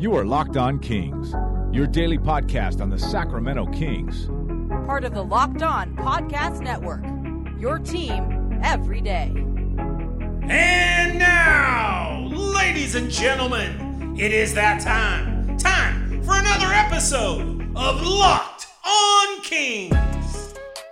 You are Locked On Kings, your daily podcast on the Sacramento Kings. Part of the Locked On Podcast Network. Your team every day. And now, ladies and gentlemen, it is that time. Time for another episode of Locked On Kings.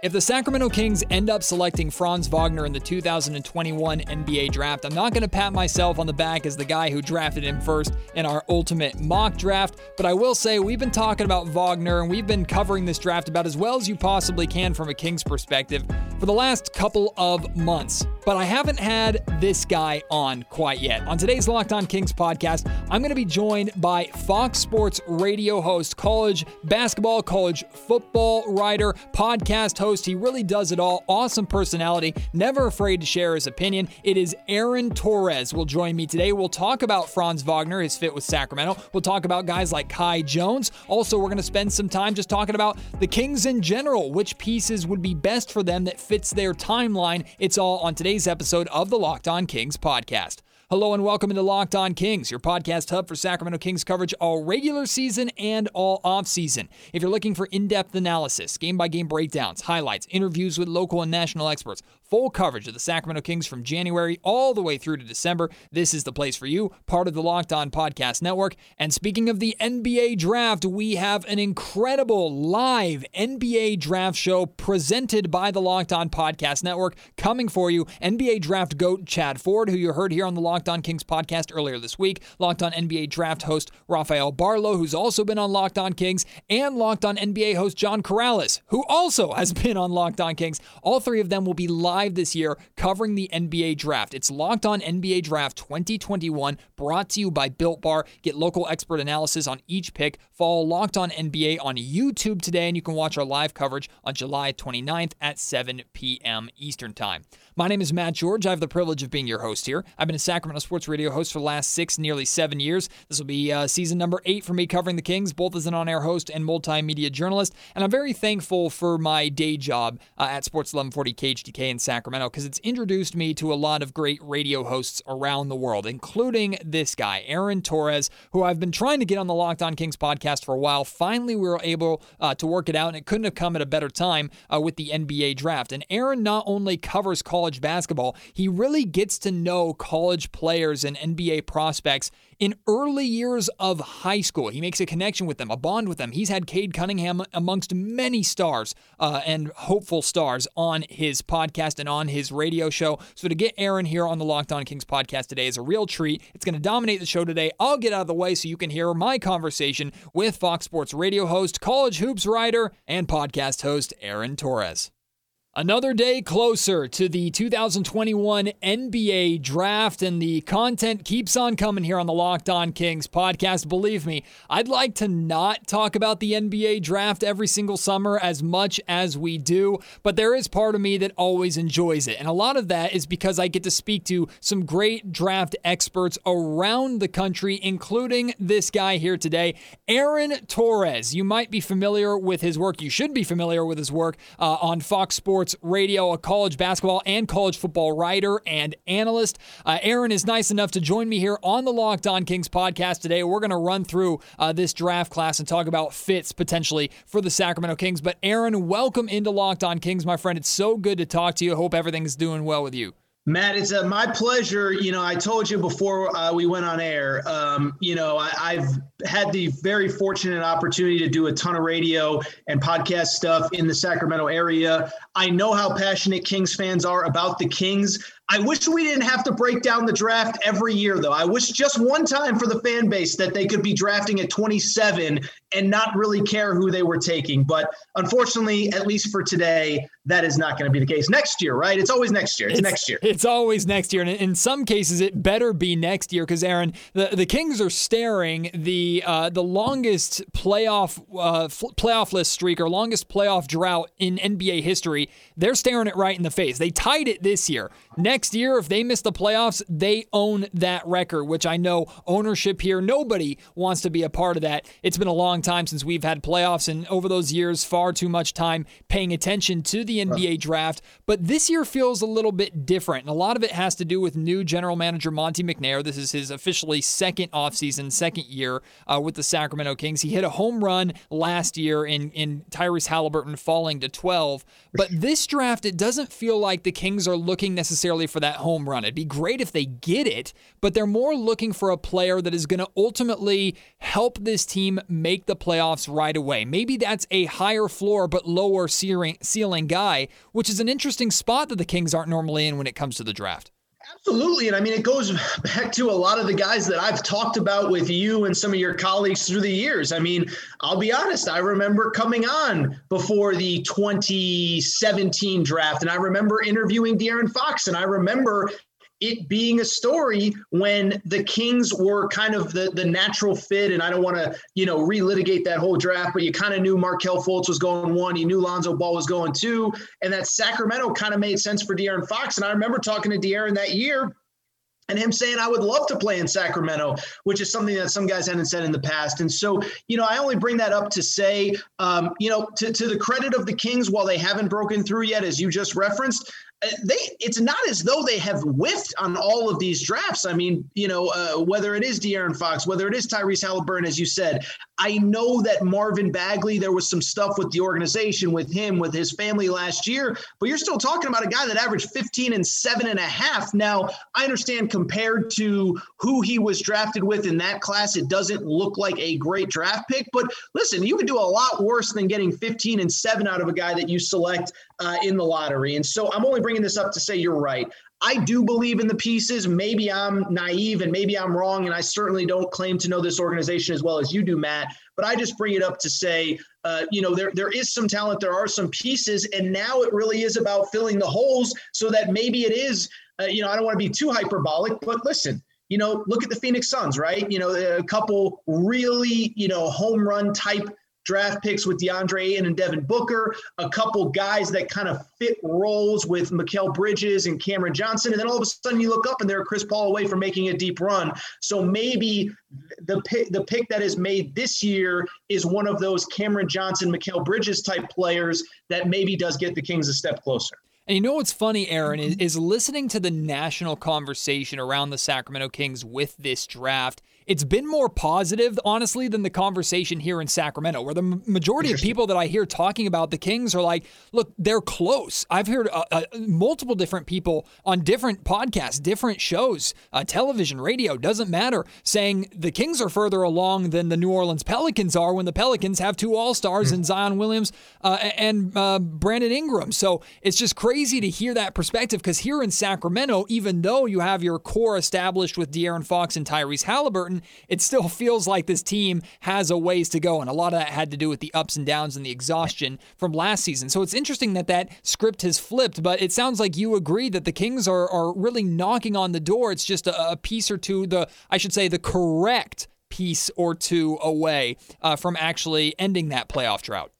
If the Sacramento Kings end up selecting Franz Wagner in the 2021 NBA draft, I'm not going to pat myself on the back as the guy who drafted him first in our ultimate mock draft, but I will say we've been talking about Wagner and we've been covering this draft about as well as you possibly can from a Kings perspective for the last couple of months. But I haven't had this guy on quite yet. On today's Locked On Kings podcast, I'm going to be joined by Fox Sports radio host, college basketball, college football writer, podcast host. He really does it all. Awesome personality, never afraid to share his opinion. It is Aaron Torres will join me today. We'll talk about Franz Wagner, his fit with Sacramento. We'll talk about guys like Kai Jones. Also, we're going to spend some time just talking about the Kings in general, which pieces would be best for them that fits their timeline. It's all on today's episode of the Locked On Kings podcast. Hello and welcome into Locked On Kings, your podcast hub for Sacramento Kings coverage all regular season and all off season. If you're looking for in depth analysis, game by game breakdowns, highlights, interviews with local and national experts, full coverage of the Sacramento Kings from January all the way through to December, this is the place for you, part of the Locked On Podcast Network. And speaking of the NBA draft, we have an incredible live NBA draft show presented by the Locked On Podcast Network coming for you. NBA draft goat Chad Ford, who you heard here on the Locked On Kings podcast earlier this week, Locked On NBA draft host Rafael Barlowe, who's also been on Locked On Kings, and Locked On NBA host John Corrales, who also has been on Locked On Kings. All three of them will be live this year covering the NBA draft. It's Locked On NBA Draft 2021, brought to you by Built Bar. Get local expert analysis on each pick. Follow Locked On NBA on YouTube today, and you can watch our live coverage on July 29th at 7 p.m. Eastern Time. My name is Matt George. I have the privilege of being your host here. I've been a Sacramento sports radio host for the last six, nearly seven years. This will be uh, season number eight for me covering the Kings, both as an on air host and multimedia journalist. And I'm very thankful for my day job uh, at Sports 1140 KHTK in Sacramento because it's introduced me to a lot of great radio hosts around the world, including this guy, Aaron Torres, who I've been trying to get on the Locked On Kings podcast for a while. Finally, we were able uh, to work it out, and it couldn't have come at a better time uh, with the NBA draft. And Aaron not only covers college basketball, he really gets to know college players and NBA prospects in early years of high school. He makes a connection with them, a bond with them. He's had Cade Cunningham amongst many stars uh, and hopeful stars on his podcast and on his radio show. So to get Aaron here on the Locked On Kings podcast today is a real treat. It's going to dominate the show today. I'll get out of the way so you can hear my conversation with Fox Sports radio host, college hoops writer, and podcast host Aaron Torres. Another day closer to the 2021 NBA draft, and the content keeps on coming here on the Locked On Kings podcast. Believe me, I'd like to not talk about the NBA draft every single summer as much as we do, but there is part of me that always enjoys it. And a lot of that is because I get to speak to some great draft experts around the country, including this guy here today, Aaron Torres. You might be familiar with his work. You should be familiar with his work uh, on Fox Sports Radio, a college basketball and college football writer and analyst. Uh, Aaron is nice enough to join me here on the Locked On Kings podcast today. We're going to run through uh, this draft class and talk about fits potentially for the Sacramento Kings. But Aaron, welcome into Locked On Kings, my friend. It's so good to talk to you. Hope everything's doing well with you. Matt, it's uh, my pleasure. You know, I told you before uh, we went on air. Um, you know, I, have had the very fortunate opportunity to do a ton of radio and podcast stuff in the Sacramento area. I know how passionate Kings fans are about the Kings. I wish we didn't have to break down the draft every year, though. I wish just one time for the fan base that they could be drafting at 27 and not really care who they were taking. But unfortunately, at least for today, that is not going to be the case. Next year, right? It's always next year. It's, it's next year. It's always next year. And in some cases, it better be next year because, Aaron, the, the Kings are staring the uh, the longest playoff uh, f- playoff list streak or longest playoff drought in NBA history. They're staring it right in the face. They tied it this year. Next next year, if they miss the playoffs, they own that record, which I know ownership here, nobody wants to be a part of that. It's been a long time since we've had playoffs, and over those years, far too much time paying attention to the NBA draft. But this year feels a little bit different, and a lot of it has to do with new general manager Monte McNair. This is his officially second offseason, second year uh, with the Sacramento Kings. He hit a home run last year in, in Tyrese Halliburton falling to 12. But this draft, it doesn't feel like the Kings are looking necessarily for that home run. It'd be great if they get it, but they're more looking for a player that is going to ultimately help this team make the playoffs right away. Maybe that's a higher floor but lower ceiling guy, which is an interesting spot that the Kings aren't normally in when it comes to the draft. Absolutely. And I mean, it goes back to a lot of the guys that I've talked about with you and some of your colleagues through the years. I mean, I'll be honest, I remember coming on before the 2017 draft, and I remember interviewing De'Aaron Fox, and I remember it being a story when the Kings were kind of the, the natural fit. And I don't want to, you know, relitigate that whole draft, but you kind of knew Markelle Fultz was going one. You knew Lonzo Ball was going two. And that Sacramento kind of made sense for De'Aaron Fox. And I remember talking to De'Aaron that year and him saying I would love to play in Sacramento, which is something that some guys hadn't said in the past. And so, you know, I only bring that up to say, um, you know, to, to the credit of the Kings, while they haven't broken through yet, as you just referenced, they it's not as though they have whiffed on all of these drafts. I mean, you know, uh, whether it is De'Aaron Fox, whether it is Tyrese Halliburton, as you said, I know that Marvin Bagley, there was some stuff with the organization, with him, with his family last year, but you're still talking about a guy that averaged 15 and seven and a half. Now, I understand compared to who he was drafted with in that class, it doesn't look like a great draft pick. But listen, you can do a lot worse than getting 15 and seven out of a guy that you select uh, in the lottery. And so I'm only bringing this up to say you're right. I do believe in the pieces. Maybe I'm naive and maybe I'm wrong. And I certainly don't claim to know this organization as well as you do, Matt. But I just bring it up to say, uh, you know, there, there is some talent, there are some pieces. And now it really is about filling the holes so that maybe it is, uh, you know, I don't want to be too hyperbolic, but listen, you know, look at the Phoenix Suns, right? You know, a couple really, you know, home run type draft picks with DeAndre Ayton and Devin Booker, a couple guys that kind of fit roles with Mikal Bridges and Cameron Johnson. And then all of a sudden you look up and they're Chris Paul away from making a deep run. So maybe the pick, the pick that is made this year is one of those Cameron Johnson, Mikal Bridges type players that maybe does get the Kings a step closer. And you know what's funny, Aaron, is, is listening to the national conversation around the Sacramento Kings with this draft it's been more positive, honestly, than the conversation here in Sacramento, where the majority of people that I hear talking about the Kings are like, look, they're close. I've heard uh, uh, multiple different people on different podcasts, different shows, uh, television, radio, doesn't matter, saying the Kings are further along than the New Orleans Pelicans are when the Pelicans have two All Stars mm. in Zion Williams uh, and uh, Brandon Ingram. So it's just crazy to hear that perspective because here in Sacramento, even though you have your core established with De'Aaron Fox and Tyrese Halliburton, it still feels like this team has a ways to go. And a lot of that had to do with the ups and downs and the exhaustion from last season. So it's interesting that that script has flipped, but it sounds like you agree that the Kings are, are really knocking on the door. It's just a, a piece or two, the I should say, the correct piece or two away uh, from actually ending that playoff drought.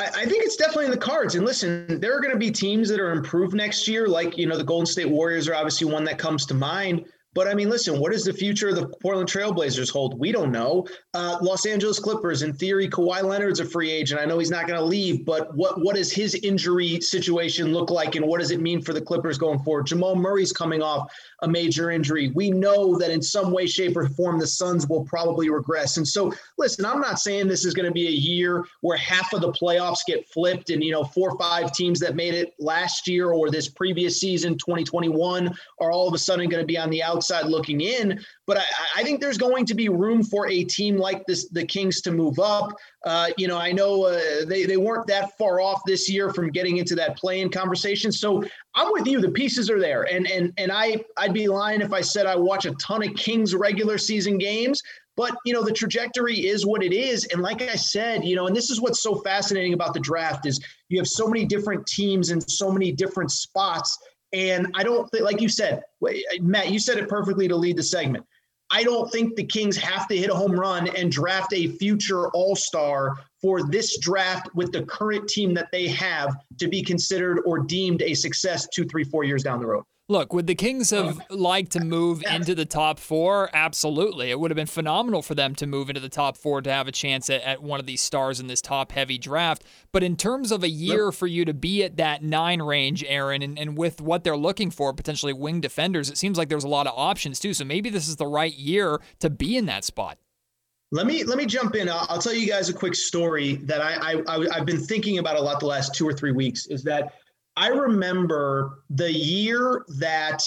I think it's definitely in the cards. And listen, there are going to be teams that are improved next year. Like, you know, the Golden State Warriors are obviously one that comes to mind. But I mean, listen, what does the future of the Portland Trailblazers hold? We don't know. Uh, Los Angeles Clippers, in theory, Kawhi Leonard's a free agent. I know he's not going to leave, but what what does his injury situation look like, and what does it mean for the Clippers going forward? Jamal Murray's coming off a major injury. We know that in some way, shape, or form, the Suns will probably regress. And so, listen, I'm not saying this is going to be a year where half of the playoffs get flipped and, you know, four or five teams that made it last year or this previous season, 2021, are all of a sudden going to be on the outside looking in. But I, I, think there's going to be room for a team like this, the Kings, to move up. Uh, you know, I know uh, they, they weren't that far off this year from getting into that play-in conversation. So I'm with you. The pieces are there, and and and I I'd be lying if I said I watch a ton of Kings regular season games. But you know, the trajectory is what it is, and like I said, you know, and this is what's so fascinating about the draft is you have so many different teams in so many different spots. And I don't think, like you said, Matt, you said it perfectly to lead the segment. I don't think the Kings have to hit a home run and draft a future all star for this draft with the current team that they have to be considered or deemed a success two, three, four years down the road. Look, would the Kings uh, have liked to move into the top four? Absolutely. It would have been phenomenal for them to move into the top four to have a chance at, at one of these stars in this top heavy draft. But in terms of a year for you to be at that nine range, Aaron, and, and with what they're looking for, potentially wing defenders, it seems like there's a lot of options too. So maybe this is the right year to be in that spot. Let me let me jump in. I'll, I'll tell you guys a quick story that I, I, I I've been thinking about a lot the last two or three weeks. Is that I remember the year that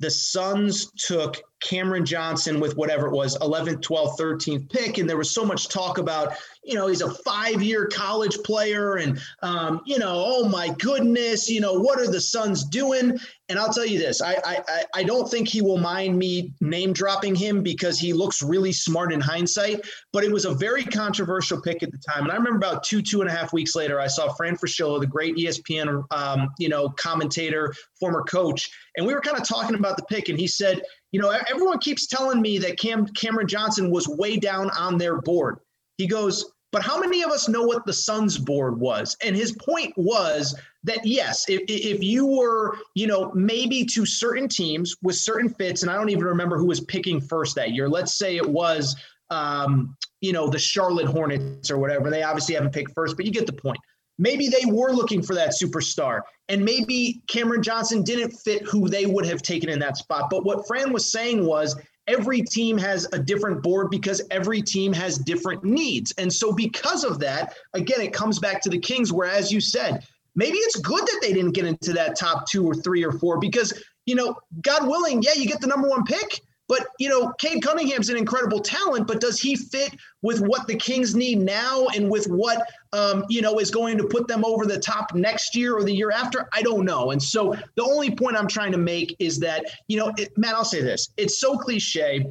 the Suns took Cameron Johnson with whatever it was, 11th, 12th, 13th pick. And there was so much talk about, you know, he's a five year college player. And, um, you know, oh my goodness, you know, what are the Suns doing? And I'll tell you this I, I, I don't think he will mind me name dropping him because he looks really smart in hindsight. But it was a very controversial pick at the time. And I remember about two, two and a half weeks later, I saw Fran Fraschilla, the great ESPN, um, you know, commentator, former coach. And we were kind of talking about the pick. And he said, you know, everyone keeps telling me that Cam Cameron Johnson was way down on their board. He goes, but how many of us know what the Suns board was? And his point was that yes, if, if you were, you know, maybe to certain teams with certain fits, and I don't even remember who was picking first that year. Let's say it was, um, you know, the Charlotte Hornets or whatever. They obviously haven't picked first, but you get the point maybe they were looking for that superstar and maybe Cameron Johnson didn't fit who they would have taken in that spot. But what Fran was saying was every team has a different board because every team has different needs. And so because of that, again, it comes back to the Kings where as you said, maybe it's good that they didn't get into that top 2 or 3 or 4 because you know, God willing, yeah, you get the number 1 pick, but you know, Cade Cunningham's an incredible talent, but does he fit with what the Kings need now and with what um, you know is going to put them over the top next year or the year after? I don't know. And so the only point I'm trying to make is that you know, it, Matt, I'll say this: it's so cliche,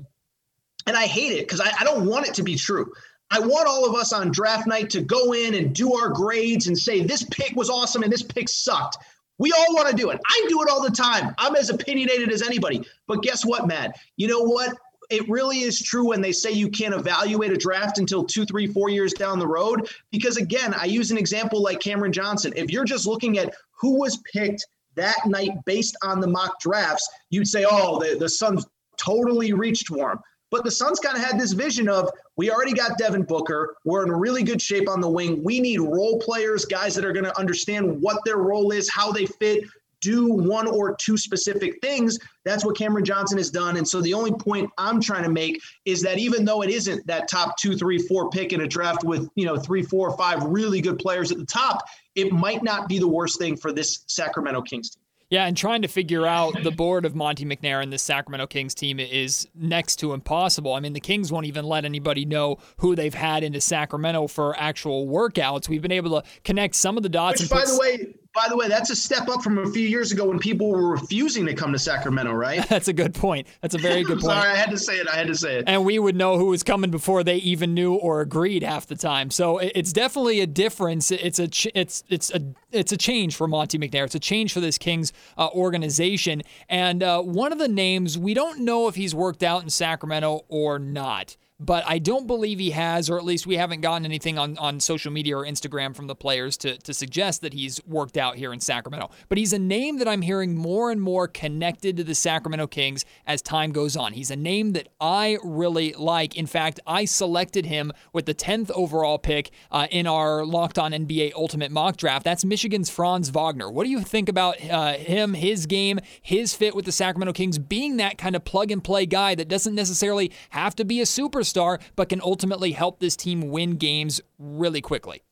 and I hate it because I, I don't want it to be true. I want all of us on draft night to go in and do our grades and say this pick was awesome and this pick sucked. We all want to do it. I do it all the time. I'm as opinionated as anybody. But guess what, Matt? You know what? It really is true when they say you can't evaluate a draft until two, three, four years down the road. Because again, I use an example like Cameron Johnson. If you're just looking at who was picked that night based on the mock drafts, you'd say, oh, the, the Suns totally reached for him. But the Suns kind of had this vision of we already got Devin Booker. We're in really good shape on the wing. We need role players, guys that are going to understand what their role is, how they fit, do one or two specific things. That's what Cameron Johnson has done. And so the only point I'm trying to make is that even though it isn't that top two, three, four pick in a draft with, you know, three, four, five really good players at the top, it might not be the worst thing for this Sacramento Kings team. Yeah, and trying to figure out the board of Monte McNair and the Sacramento Kings team is next to impossible. I mean, the Kings won't even let anybody know who they've had into Sacramento for actual workouts. We've been able to connect some of the dots. Which, by the way, by the way, that's a step up from a few years ago when people were refusing to come to Sacramento, right? that's a good point. That's a very good point. Sorry, I had to say it. I had to say it. And we would know who was coming before they even knew or agreed half the time. So it's definitely a difference. It's a it's it's a it's a change for Monte McNair. It's a change for this Kings uh, organization. And uh, one of the names we don't know if he's worked out in Sacramento or not but I don't believe he has, or at least we haven't gotten anything on, on social media or Instagram from the players to, to suggest that he's worked out here in Sacramento. But he's a name that I'm hearing more and more connected to the Sacramento Kings as time goes on. He's a name that I really like. In fact, I selected him with the 10th overall pick uh, in our Locked On NBA Ultimate Mock Draft. That's Michigan's Franz Wagner. What do you think about uh, him, his game, his fit with the Sacramento Kings, being that kind of plug and play guy that doesn't necessarily have to be a superstar? Superstar, but can ultimately help this team win games really quickly.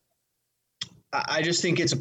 I just think it's,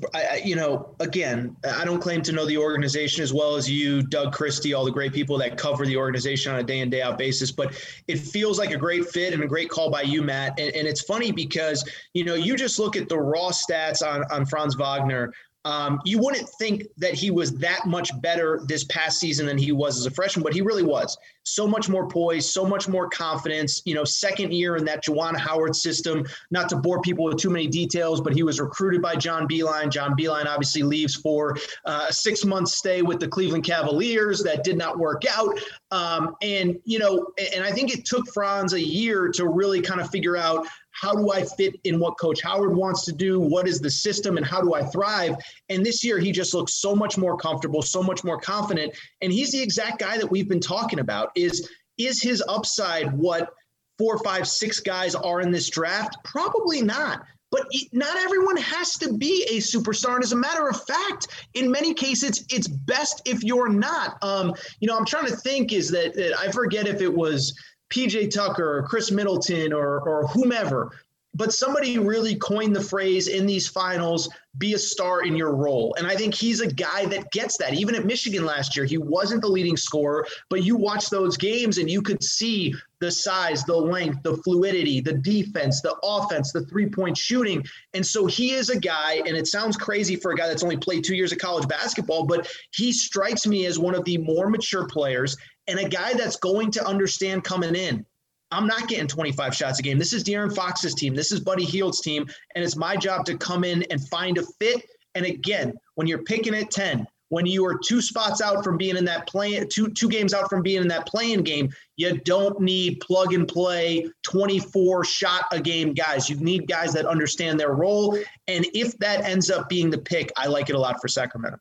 you know, again, I don't claim to know the organization as well as you, Doug Christie, all the great people that cover the organization on a day in, day out basis. But it feels like a great fit and a great call by you, Matt. And, and it's funny because, you know, you just look at the raw stats on, on Franz Wagner. Um, you wouldn't think that he was that much better this past season than he was as a freshman, but he really was. So much more poise, so much more confidence. You know, second year in that Juwan Howard system. Not to bore people with too many details, but he was recruited by John Beilein. John Beilein obviously leaves for uh, a six month stay with the Cleveland Cavaliers. That did not work out. Um, and, you know, and I think it took Franz a year to really kind of figure out how do I fit in what Coach Howard wants to do? What is the system and how do I thrive? And this year, he just looks so much more comfortable, so much more confident. And he's the exact guy that we've been talking about. Is is his upside what four, five, six guys are in this draft? Probably not. But not everyone has to be a superstar. And as a matter of fact, in many cases, it's best if you're not. Um, you know, I'm trying to think is that, that I forget if it was PJ Tucker or Khris Middleton or, or whomever, but somebody really coined the phrase in these finals be a star in your role. And I think he's a guy that gets that. Even at Michigan last year, he wasn't the leading scorer, but you watch those games and you could see the size, the length, the fluidity, the defense, the offense, the three point shooting. And so he is a guy, and it sounds crazy for a guy that's only played two years of college basketball, but he strikes me as one of the more mature players and a guy that's going to understand coming in. I'm not getting 25 shots a game. This is De'Aaron Fox's team. This is Buddy Hield's team. And it's my job to come in and find a fit. And again, when you're picking at 10, when you are two spots out from being in that play, two two games out from being in that play-in game, you don't need plug and play 24 shot a game guys. You need guys that understand their role. And if that ends up being the pick, I like it a lot for Sacramento.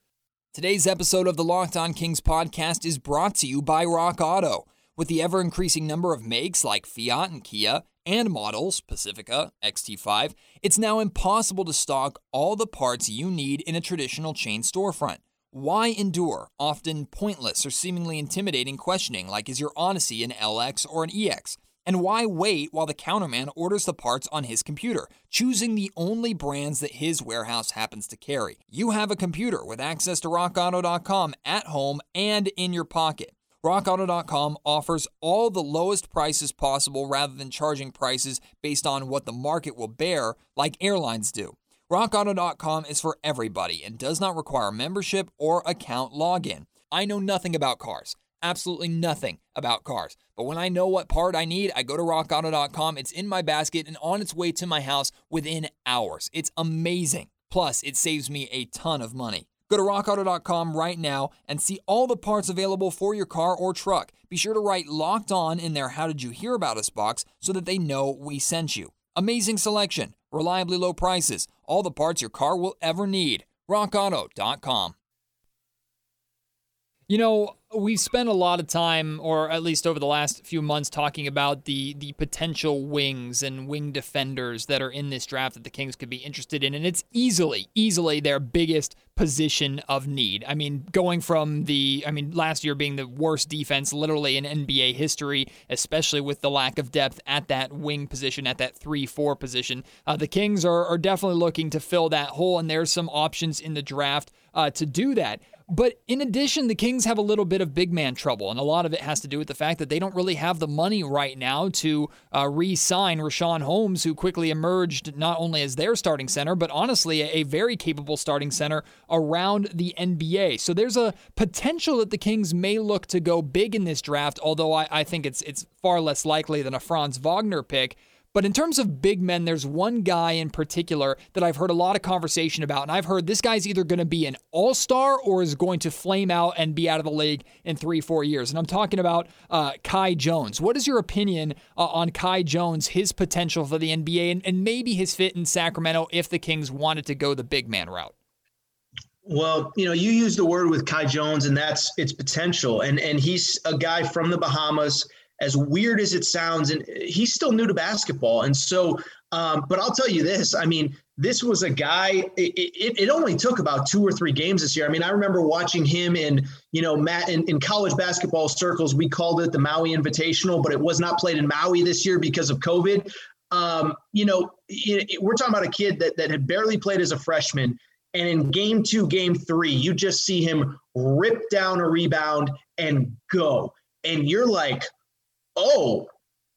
Today's episode of the Locked On Kings podcast is brought to you by Rock Auto. With the ever increasing number of makes like Fiat and Kia and models, Pacifica, XT5, it's now impossible to stock all the parts you need in a traditional chain storefront. Why endure often pointless or seemingly intimidating questioning like is your Odyssey an LX or an EX? And why wait while the counterman orders the parts on his computer, choosing the only brands that his warehouse happens to carry? You have a computer with access to rockauto.com at home and in your pocket. RockAuto.com offers all the lowest prices possible rather than charging prices based on what the market will bear, like airlines do. RockAuto.com is for everybody and does not require membership or account login. I know nothing about cars absolutely nothing about cars. But when I know what part I need, I go to rockauto.com. It's in my basket and on its way to my house within hours. It's amazing. Plus, it saves me a ton of money. Go to rockauto.com right now and see all the parts available for your car or truck. Be sure to write locked on in their How Did You Hear About Us box so that they know we sent you. Amazing selection, reliably low prices, all the parts your car will ever need. RockAuto.com. You know, we've spent a lot of time, or at least over the last few months, talking about the the potential wings and wing defenders that are in this draft that the Kings could be interested in, and it's easily, easily their biggest position of need. I mean, going from the, I mean, last year being the worst defense literally in NBA history, especially with the lack of depth at that wing position, at that three-four position, uh, the Kings are are definitely looking to fill that hole, and there's some options in the draft uh, to do that. But in addition, the Kings have a little bit of big man trouble, and a lot of it has to do with the fact that they don't really have the money right now to uh, re sign Richaun Holmes, who quickly emerged not only as their starting center, but honestly, a, a very capable starting center around the NBA. So there's a potential that the Kings may look to go big in this draft, although I, I think it's, it's far less likely than a Franz Wagner pick. But in terms of big men, there's one guy in particular that I've heard a lot of conversation about. And I've heard this guy's either going to be an all star or is going to flame out and be out of the league in three, four years. And I'm talking about uh, Kai Jones. What is your opinion uh, on Kai Jones, his potential for the NBA, and, and maybe his fit in Sacramento if the Kings wanted to go the big man route? Well, you know, you use the word with Kai Jones, and that's its potential. And and he's a guy from the Bahamas as weird as it sounds, and he's still new to basketball. And so, um, but I'll tell you this: I mean, this was a guy. It, it, it, only took about two or three games this year. I mean, I remember watching him in you know Matt in, in college basketball circles. We called it the Maui Invitational, but it was not played in Maui this year because of COVID. Um, you know, it, we're talking about a kid that that had barely played as a freshman. And in game two, game three, you just see him rip down a rebound and go. And you're like, oh,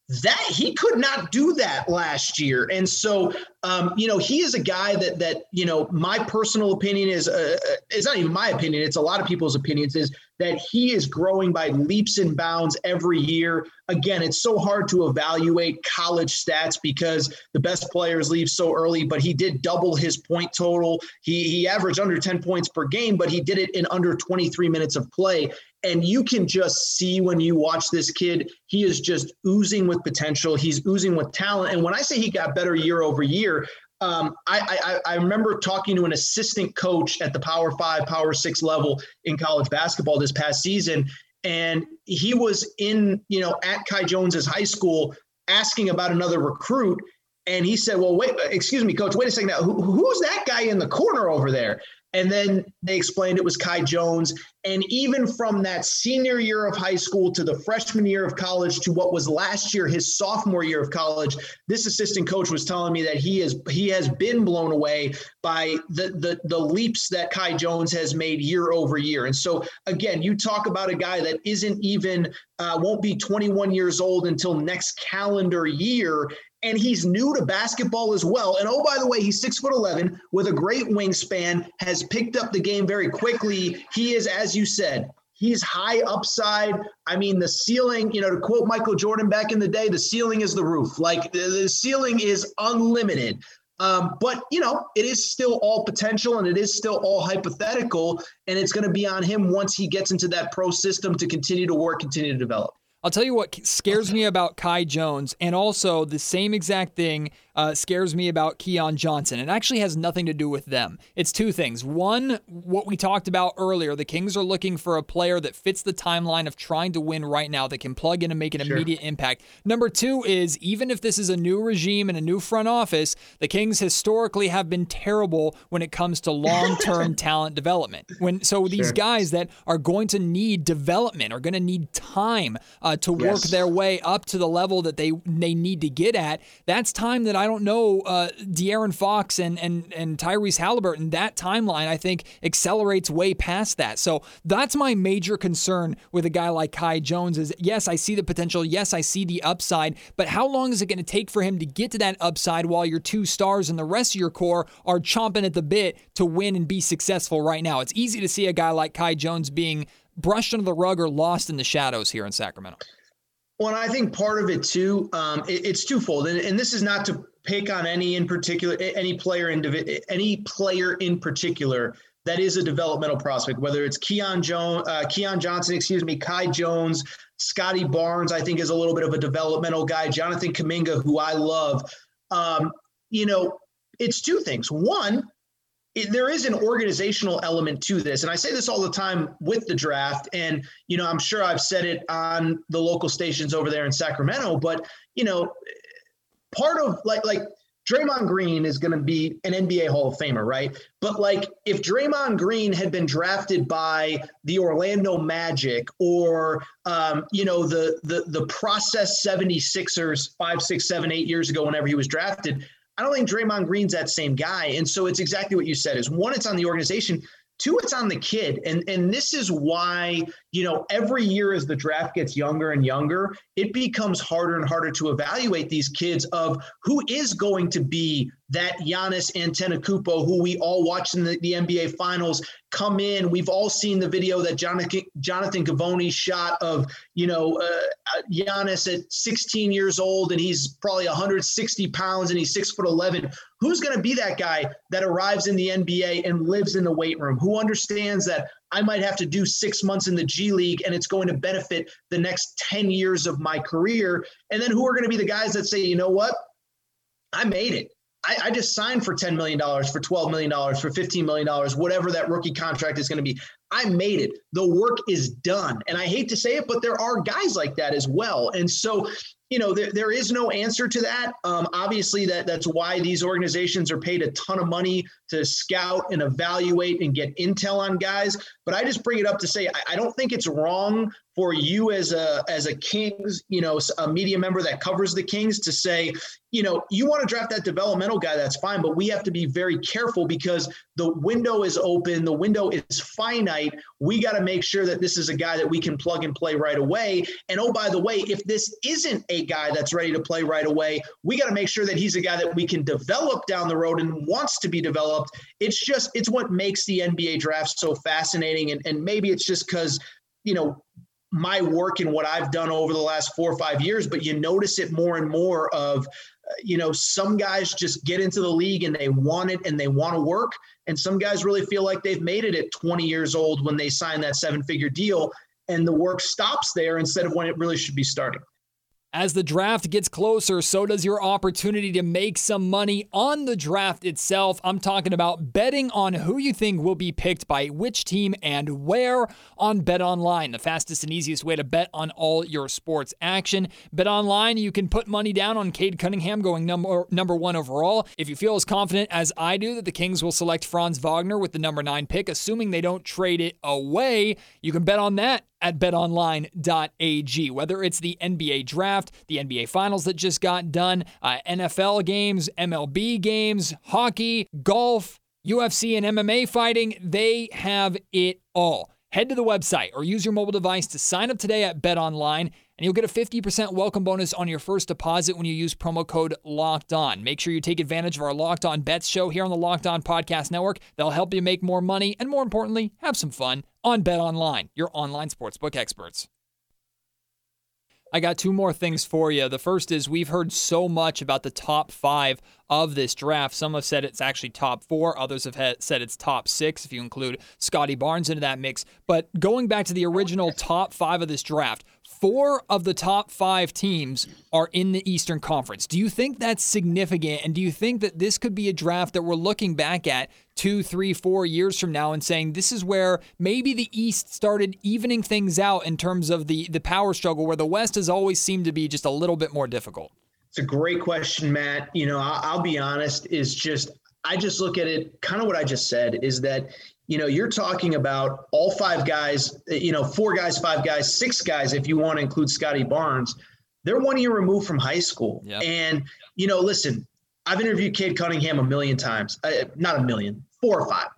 that he could not do that last year. And so um, you know he is a guy that that you know my personal opinion is uh, uh, it's not even my opinion it's a lot of people's opinions is that he is growing by leaps and bounds every year. Again it's so hard to evaluate college stats because the best players leave so early but he did double his point total. He he averaged under 10 points per game but he did it in under 23 minutes of play and you can just see when you watch this kid, he is just oozing with potential. He's oozing with talent. And when I say he got better year over year, um, I, I, I remember talking to an assistant coach at the Power Five, Power Six level in college basketball this past season, and he was in you know at Kai Jones's high school asking about another recruit, and he said, "Well, wait, excuse me, coach, wait a second. Now, who, who's that guy in the corner over there?" And then they explained it was Kai Jones. And even from that senior year of high school to the freshman year of college to what was last year his sophomore year of college, this assistant coach was telling me that he is he has been blown away by the the, the leaps that Kai Jones has made year over year. And so again, you talk about a guy that isn't even uh, won't be 21 years old until next calendar year and he's new to basketball as well. And oh, by the way, he's six foot 11 with a great wingspan, has picked up the game very quickly. He is, as you said, he's high upside. I mean, the ceiling, you know, to quote Michael Jordan back in the day, the ceiling is the roof. Like the, the ceiling is unlimited. Um, but you know, it is still all potential and it is still all hypothetical, and it's going to be on him once he gets into that pro system to continue to work, continue to develop. I'll tell you what scares me about Kai Jones, and also the same exact thing uh, scares me about Keon Johnson. It actually has nothing to do with them. It's two things. One, what we talked about earlier, the Kings are looking for a player that fits the timeline of trying to win right now, that can plug in and make an sure. immediate impact. Number two is even if this is a new regime and a new front office, the Kings historically have been terrible when it comes to long-term talent development. When so these guys that are going to need development are going to need time uh, to work yes. their way up to the level that they they need to get at. That's time that I I don't know uh, De'Aaron Fox and and and Tyrese Halliburton. That timeline I think accelerates way past that. So that's my major concern with a guy like Kai Jones. Is yes, I see the potential. Yes, I see the upside. But how long is it going to take for him to get to that upside while your two stars and the rest of your core are chomping at the bit to win and be successful right now? It's easy to see a guy like Kai Jones being brushed under the rug or lost in the shadows here in Sacramento. Well, I think part of it too, um, it, it's twofold, and, and this is not to pick on any in particular, any player in any player in particular that is a developmental prospect, whether it's Keon Jones, uh, Keon Johnson, excuse me, Kai Jones, Scottie Barnes, I think is a little bit of a developmental guy. Jonathan Kuminga, who I love. Um, you know, it's two things. One, there is an organizational element to this, and I say this all the time with the draft. And you know, I'm sure I've said it on the local stations over there in Sacramento, but you know, part of like like Draymond Green is going to be an NBA Hall of Famer, right? But like if Draymond Green had been drafted by the Orlando Magic or um, you know the the the process 76ers five, six, seven, eight years ago, whenever he was drafted, I don't think Draymond Green's that same guy. And so it's exactly what you said is one, it's on the organization. Two, it's on the kid. And, and this is why, you know, every year as the draft gets younger and younger, it becomes harder and harder to evaluate these kids of who is going to be that Giannis Antetokounmpo, who we all watched in the, the, NBA Finals, come in. We've all seen the video that Jonathan Jonathan Givony shot of you know uh, Giannis at 16 years old, and he's probably 160 pounds, and he's six foot 11. Who's going to be that guy that arrives in the NBA and lives in the weight room? Who understands that I might have to do six months in the G League and it's going to benefit the next 10 years of my career? And then who are going to be the guys that say, you know what? I made it. I, I just signed for $10 million, for $12 million, for $15 million, whatever that rookie contract is going to be. I made it. The work is done. And I hate to say it, but there are guys like that as well. And so you know there, there is no answer to that. Um, obviously that that's why these organizations are paid a ton of money to scout and evaluate and get intel on guys but i just bring it up to say I, I, don't think it's wrong for you as a as a kings you know a media member that covers the kings to say you know, you want to draft that developmental guy, that's fine, but we have to be very careful because the window is open, the window is finite. We got to make sure that this is a guy that we can plug and play right away. And oh, by the way, if this isn't a guy that's ready to play right away, we got to make sure that he's a guy that we can develop down the road and wants to be developed. It's just, it's what makes the NBA draft so fascinating. And, and maybe it's just because, you know, my work and what I've done over the last four or five years, but you notice it more and more of uh, you know, some guys just get into the league and they want it and they want to work. And some guys really feel like they've made it at 20 years old when they sign that seven figure deal and the work stops there instead of when it really should be starting. As the draft gets closer, so does your opportunity to make some money on the draft itself. I'm talking about betting on who you think will be picked by which team and where on Bet Online, the fastest and easiest way to bet on all your sports action. Bet Online, you can put money down on Cade Cunningham going number number 1 overall. If you feel as confident as I do that the Kings will select Franz Wagner with the number 9 pick, assuming they don't trade it away, you can bet on that at betonline.ag. Whether it's the NBA draft, the NBA finals that just got done, uh, NFL games, MLB games, hockey, golf, UFC, and MMA fighting, they have it all. Head to the website or use your mobile device to sign up today at BetOnline and you'll get a 50% welcome bonus on your first deposit when you use promo code Locked On. Make sure you take advantage of our Locked On Bets show here on the Locked On Podcast Network. They'll help you make more money and, more importantly, have some fun on Bet Online, your online sportsbook experts. I got two more things for you. The first is we've heard so much about the top five of this draft. Some have said it's actually top four, others have said it's top six if you include Scottie Barnes into that mix. But going back to the original top five of this draft, four of the top five teams are in the Eastern Conference. Do you think that's significant? And do you think that this could be a draft that we're looking back at two, three, four years from now and saying this is where maybe the East started evening things out in terms of the, the power struggle, where the West has always seemed to be just a little bit more difficult? It's a great question, Matt. You know, I'll, I'll be honest, is just I just look at it kind of what I just said is that you know, you're talking about all five guys, you know, four guys, five guys, six guys, if you want to include Scottie Barnes. They're one year removed from high school. Yep. And, you know, listen, I've interviewed Cade Cunningham a million times, uh, not a million, four or five,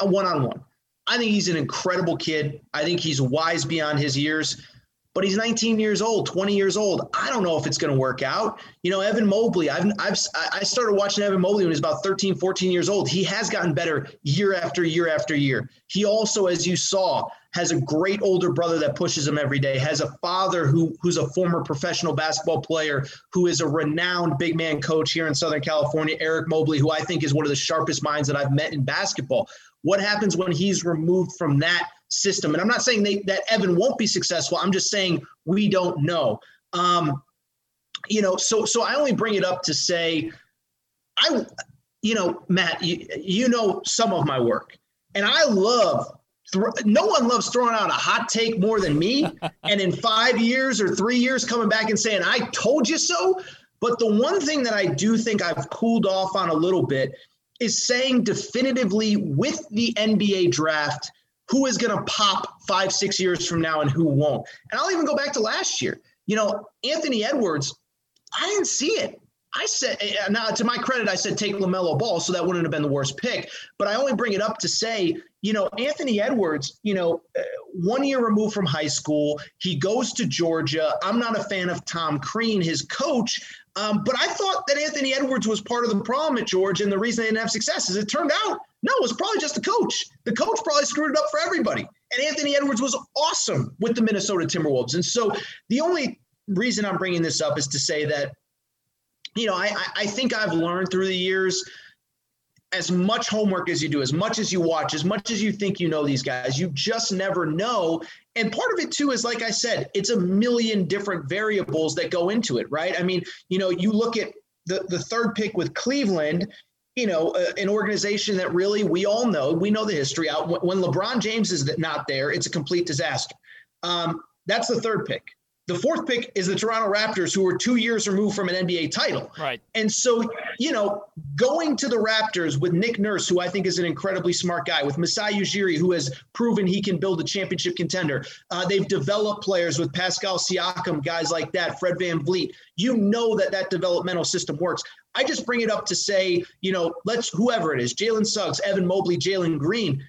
a one on one. I think he's an incredible kid. I think he's wise beyond his years but he's 19 years old, 20 years old. I don't know if it's going to work out. You know, Evan Mobley, I've, I've, I started watching Evan Mobley when he was about 13, 14 years old. He has gotten better year after year after year. He also, as you saw, has a great older brother that pushes him every day, has a father who, who's a former professional basketball player, who is a renowned big man coach here in Southern California, Eric Mobley, who I think is one of the sharpest minds that I've met in basketball. What happens when he's removed from that system. And I'm not saying they, that Evan won't be successful. I'm just saying we don't know. Um, you know, so so I only bring it up to say, I, you know, Matt, you, you know some of my work, and I love. no one loves throwing out a hot take more than me. and in five years or three years, coming back and saying, "I told you so." But the one thing that I do think I've cooled off on a little bit is saying definitively with the NBA draft who is going to pop five, six years from now and who won't. And I'll even go back to last year. You know, Anthony Edwards, I didn't see it. I said, eh, eh, now to my credit, I said take LaMelo Ball, so that wouldn't have been the worst pick. But I only bring it up to say, you know, Anthony Edwards, you know, eh, one year removed from high school, he goes to Georgia. I'm not a fan of Tom Crean, his coach, um, but I thought that Anthony Edwards was part of the problem at George, and the reason they didn't have success is it turned out no, it was probably just the coach. The coach probably screwed it up for everybody. And Anthony Edwards was awesome with the Minnesota Timberwolves. And so the only reason I'm bringing this up is to say that, you know, I, I think I've learned through the years as much homework as you do, as much as you watch, as much as you think you know these guys, you just never know. And part of it too is, like I said, it's a million different variables that go into it, right? I mean, you know, you look at the, the third pick with Cleveland, you know, uh, an organization that really we all know, we know the history out. When LeBron James is not there, it's a complete disaster. Um, that's the third pick. The fourth pick is the Toronto Raptors, who were two years removed from an NBA title. Right. And so you know, going to the Raptors with Nick Nurse, who I think is an incredibly smart guy, with Masai Ujiri, who has proven he can build a championship contender. Uh, they've developed players with Pascal Siakam, guys like that, Fred Van VanVleet. You know that that developmental system works. I just bring it up to say, you know, let's whoever it is, Jalen Suggs, Evan Mobley, Jalen Green.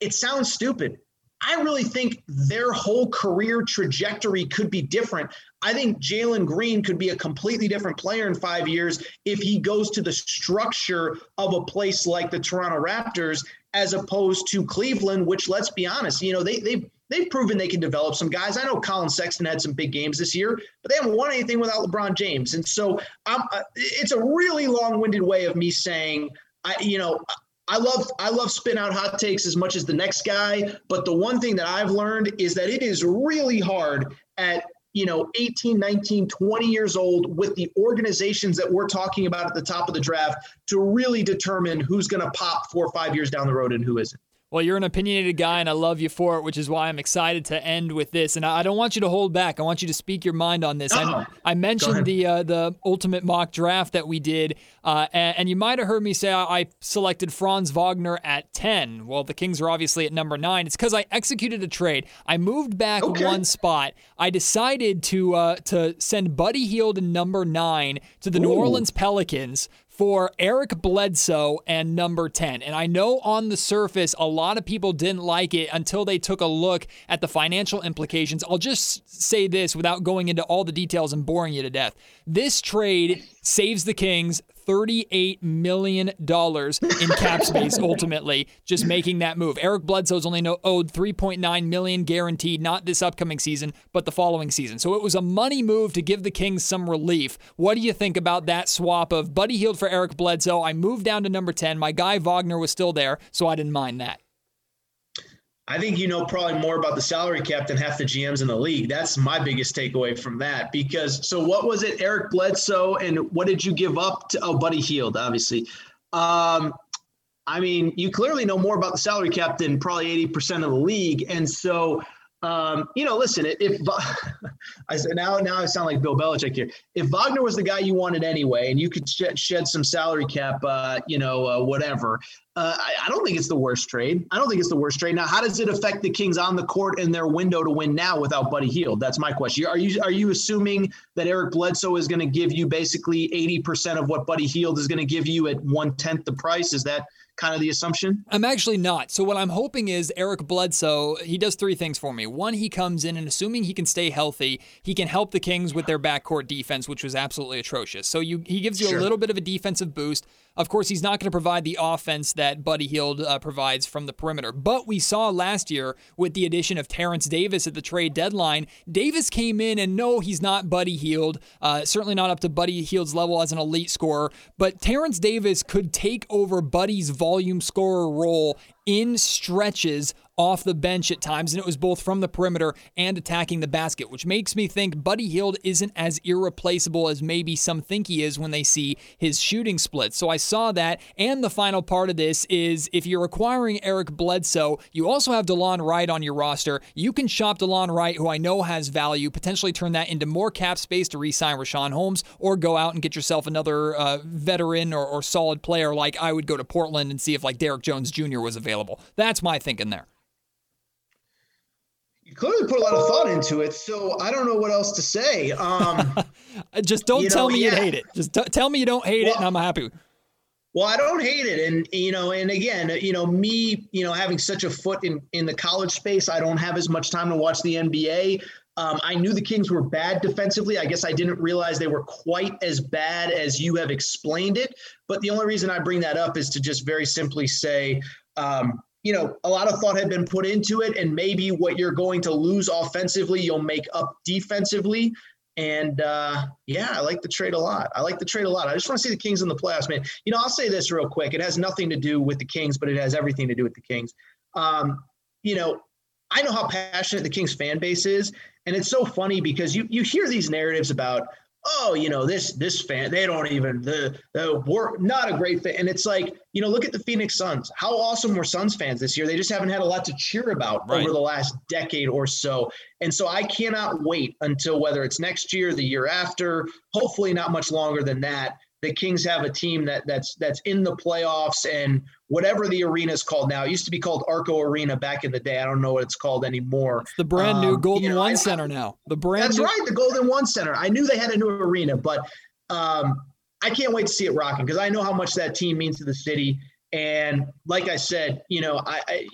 It sounds stupid. I really think their whole career trajectory could be different. I think Jalen Green could be a completely different player in five years if he goes to the structure of a place like the Toronto Raptors as opposed to Cleveland, which let's be honest, you know, they they've they've proven they can develop some guys. I know Collin Sexton had some big games this year, but they haven't won anything without LeBron James. And so um, it's a really long-winded way of me saying, I, you know, I love I love spin out hot takes as much as the next guy, but the one thing that I've learned is that it is really hard at you know 18 19 20 years old with the organizations that we're talking about at the top of the draft to really determine who's going to pop 4 or 5 years down the road and who isn't well, you're an opinionated guy, and I love you for it, which is why I'm excited to end with this. And I don't want you to hold back. I want you to speak your mind on this. I, I, mentioned the uh, the ultimate mock draft that we did, uh, and, and, you might have heard me say I, I selected Franz Wagner at 10. Well, the Kings are obviously at number nine. It's because I executed a trade. I moved back okay. one spot. I decided to uh, to send Buddy Hield in number nine to the Ooh. New Orleans Pelicans for Eric Bledsoe and number 10. And I know on the surface, a lot of people didn't like it until they took a look at the financial implications. I'll just say this without going into all the details and boring you to death. This trade saves the Kings $38 million in cap space ultimately, just making that move. Eric Bledsoe's only owed 3.9 million guaranteed, not this upcoming season, but the following season. So it was a money move to give the Kings some relief. What do you think about that swap of Buddy Hield for Eric Bledsoe? I moved down to number 10. My guy Wagner was still there, so I didn't mind that. I think you know probably more about the salary cap than half the GMs in the league. That's my biggest takeaway from that. Because so what was it, Eric Bledsoe, and what did you give up to? Oh, Buddy Hield, obviously. Um, I mean, you clearly know more about the salary cap than probably eighty percent of the league, and so um, you know, listen, if I said now, now I sound like Bill Belichick here. If Wagner was the guy you wanted anyway, and you could shed, shed some salary cap, uh, you know, uh, whatever, uh, I, I, don't think it's the worst trade. I don't think it's the worst trade. Now, how does it affect the Kings on the court and their window to win now without Buddy Hield? That's my question. Are you are you assuming that Eric Bledsoe is going to give you basically eighty percent of what Buddy Hield is going to give you at one tenth the price? Is that kind of the assumption? I'm actually not. So what I'm hoping is Eric Bledsoe, he does three things for me. One, he comes in and assuming he can stay healthy, he can help the Kings with their backcourt defense, which was absolutely atrocious. So you he gives you sure. a little bit of a defensive boost. Of course, he's not going to provide the offense that Buddy Hield uh, provides from the perimeter. But we saw last year with the addition of Terrence Davis at the trade deadline, Davis came in and no, he's not Buddy Hield, uh, certainly not up to Buddy Hield's level as an elite scorer. But Terrence Davis could take over Buddy's volume scorer role in stretches off the bench at times, and it was both from the perimeter and attacking the basket, which makes me think Buddy Hield isn't as irreplaceable as maybe some think he is when they see his shooting splits. So I saw that, and the final part of this is if you're acquiring Eric Bledsoe, you also have DeLon Wright on your roster. You can shop DeLon Wright, who I know has value, potentially turn that into more cap space to re-sign Richaun Holmes, or go out and get yourself another uh, veteran or, or solid player like I would go to Portland and see if like Derrick Jones Jr. was available. That's my thinking there you clearly put a lot of thought into it, so I don't know what else to say. Um, just don't tell know, me yeah. you hate it. Just t- tell me you don't hate well, it, and I'm happy. Well, I don't hate it, and you know, and again, you know, me, you know, having such a foot in in the college space, I don't have as much time to watch the NBA. Um, I knew the Kings were bad defensively. I guess I didn't realize they were quite as bad as you have explained it. But the only reason I bring that up is to just very simply say, um, you know, a lot of thought had been put into it, and maybe what you're going to lose offensively, you'll make up defensively. And uh, yeah, I like the trade a lot. I like the trade a lot. I just want to see the Kings in the playoffs, man. You know, I'll say this real quick. It has nothing to do with the Kings, but it has everything to do with the Kings. Um, you know, I know how passionate the Kings fan base is, and it's so funny because you you hear these narratives about, oh, you know, this this fan, they don't even the the work, not a great fit. And it's like, you know, look at the Phoenix Suns. How awesome were Suns fans this year? They just haven't had a lot to cheer about right. over the last decade or so. And so I cannot wait until whether it's next year, the year after, hopefully not much longer than that, the Kings have a team that that's that's in the playoffs and whatever the arena is called now. It used to be called Arco Arena back in the day. I don't know what it's called anymore. It's the brand new um, Golden you know, One I, Center now. The brand That's new- right, the Golden One Center. I knew they had a new arena, but um, I can't wait to see it rocking because I know how much that team means to the city. And like I said, you know, I,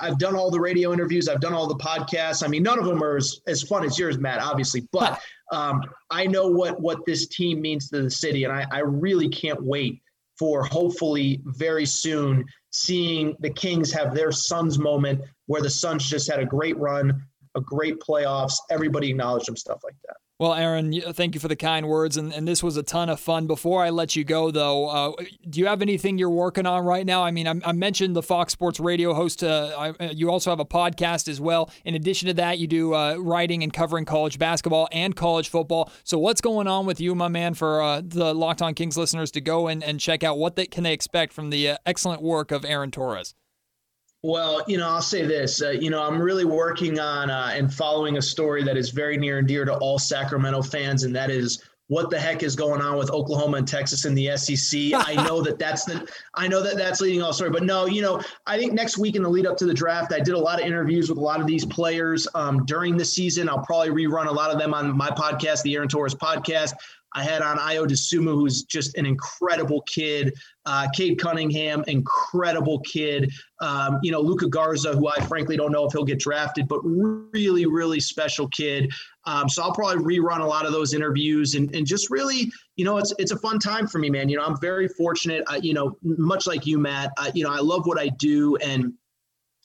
I have done all the radio interviews, I've done all the podcasts. I mean, none of them are as, as fun as yours, Matt, obviously, but um, I know what what this team means to the city, and I, I really can't wait for hopefully very soon seeing the Kings have their Suns moment where the Suns just had a great run, a great playoffs. Everybody acknowledged them, stuff like that. Well, Aaron, thank you for the kind words, and, and this was a ton of fun. Before I let you go, though, uh, do you have anything you're working on right now? I mean, I, I mentioned the Fox Sports Radio host. Uh, I, uh, you also have a podcast as well. In addition to that, you do uh, writing and covering college basketball and college football. So, what's going on with you, my man, for uh, the Locked On Kings listeners to go and, and check out what they, can they expect from the uh, excellent work of Aaron Torres? Well, you know, I'll say this. Uh, you know, I'm really working on uh, and following a story that is very near and dear to all Sacramento fans, and that is what the heck is going on with Oklahoma and Texas in the SEC. I know that that's the I know that that's leading all story, but no, you know, I think next week in the lead up to the draft, I did a lot of interviews with a lot of these players um, during the season. I'll probably rerun a lot of them on my podcast, the Aaron Torres podcast. I had on Ayo Dosunmu, who's just an incredible kid. Uh, Cade Cunningham, incredible kid. Um, you know, Luka Garza, who I frankly don't know if he'll get drafted, but really, really special kid. Um, so I'll probably rerun a lot of those interviews and, and just really, you know, it's it's a fun time for me, man. You know, I'm very fortunate. Uh, you know, much like you, Matt. Uh, you know, I love what I do, and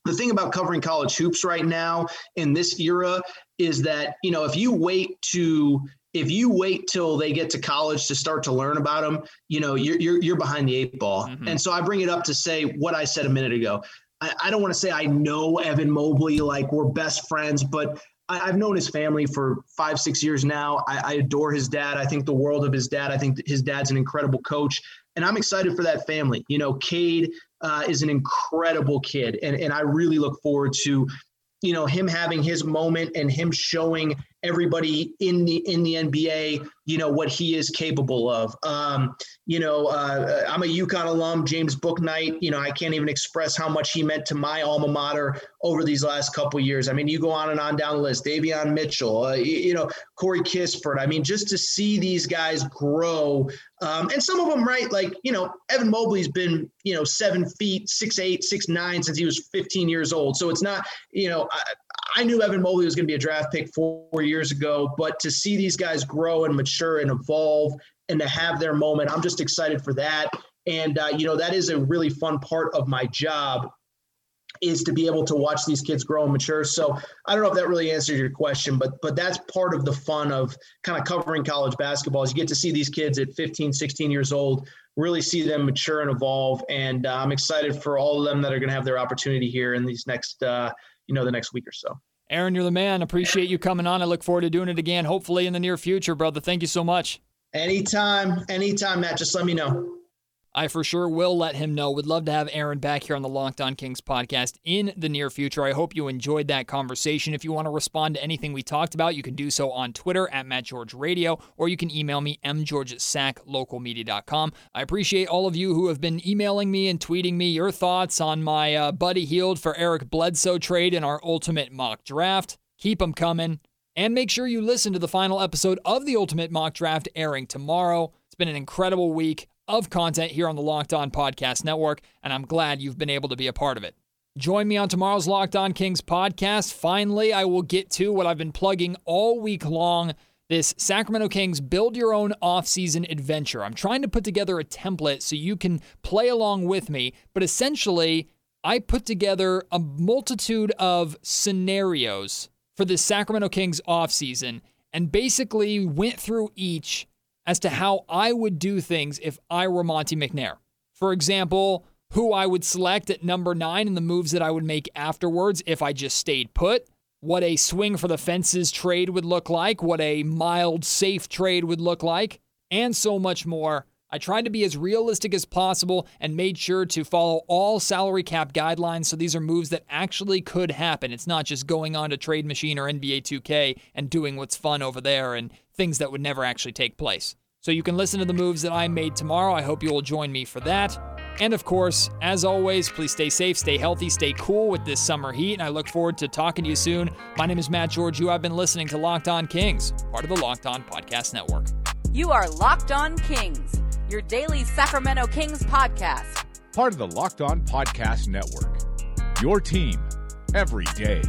the thing about covering college hoops right now in this era is that you know if you wait to if you wait till they get to college to start to learn about them, you know, you're, you're, you're behind the eight ball. Mm-hmm. And so I bring it up to say what I said a minute ago. I, I don't want to say I know Evan Mobley, like we're best friends, but I, have known his family for five, six years now. I, I, adore his dad. I think the world of his dad. I think his dad's an incredible coach. And I'm excited for that family. You know, Cade uh, is an incredible kid. And, and I really look forward to, you know, him having his moment and him showing everybody in the in the NBA, you know what he is capable of. Um, you know, uh, I'm a UConn alum, James Bouknight. You know, I can't even express how much he meant to my alma mater over these last couple years. I mean, you go on and on down the list. Davion Mitchell, uh, you, you, know, Corey Kispert. I mean, just to see these guys grow, um, and some of them, right? Like, you know, Evan Mobley's been, you know, seven feet, six eight, six nine since he was 15 years old. So it's not, you know, I, I knew Evan Mobley was going to be a draft pick four years ago, but to see these guys grow and mature and evolve and to have their moment, I'm just excited for that. And uh, you know that is a really fun part of my job is to be able to watch these kids grow and mature. So I don't know if that really answers your question, but but that's part of the fun of kind of covering college basketball is you get to see these kids at 15, 16 years old, really see them mature and evolve. And uh, I'm excited for all of them that are going to have their opportunity here in these next uh, you know the next week or so. Aaron, you're the man. Appreciate you coming on. I look forward to doing it again, hopefully in the near future, brother. Thank you so much. Anytime, anytime, Matt. Just let me know. I for sure will let him know. Would love to have Aaron back here on the Locked On Kings podcast in the near future. I hope you enjoyed that conversation. If you want to respond to anything we talked about, you can do so on Twitter at Matt George Radio, or you can email me mgeorge at saclocalmedia.com. I appreciate all of you who have been emailing me and tweeting me your thoughts on my uh, Buddy Hield for Eric Bledsoe trade in our ultimate mock draft. Keep them coming. And make sure you listen to the final episode of the Ultimate Mock Draft airing tomorrow. It's been an incredible week of content here on the Locked On Podcast Network, and I'm glad you've been able to be a part of it. Join me on tomorrow's Locked On Kings podcast. Finally, I will get to what I've been plugging all week long this Sacramento Kings build your own offseason adventure. I'm trying to put together a template so you can play along with me, but essentially, I put together a multitude of scenarios for the Sacramento Kings offseason and basically went through each as to how I would do things if I were Monte McNair. For example, who I would select at number nine and the moves that I would make afterwards if I just stayed put, what a swing for the fences trade would look like, what a mild, safe trade would look like, and so much more. I tried to be as realistic as possible and made sure to follow all salary cap guidelines. So these are moves that actually could happen. It's not just going on to Trade Machine or NBA 2K and doing what's fun over there and things that would never actually take place. So you can listen to the moves that I made tomorrow. I hope you will join me for that. And of course, as always, please stay safe, stay healthy, stay cool with this summer heat. And I look forward to talking to you soon. My name is Matt George. You have been listening to Locked On Kings, part of the Locked On Podcast Network. You are Locked On Kings, your daily Sacramento Kings podcast. Part of the Locked On Podcast Network. Your team every day.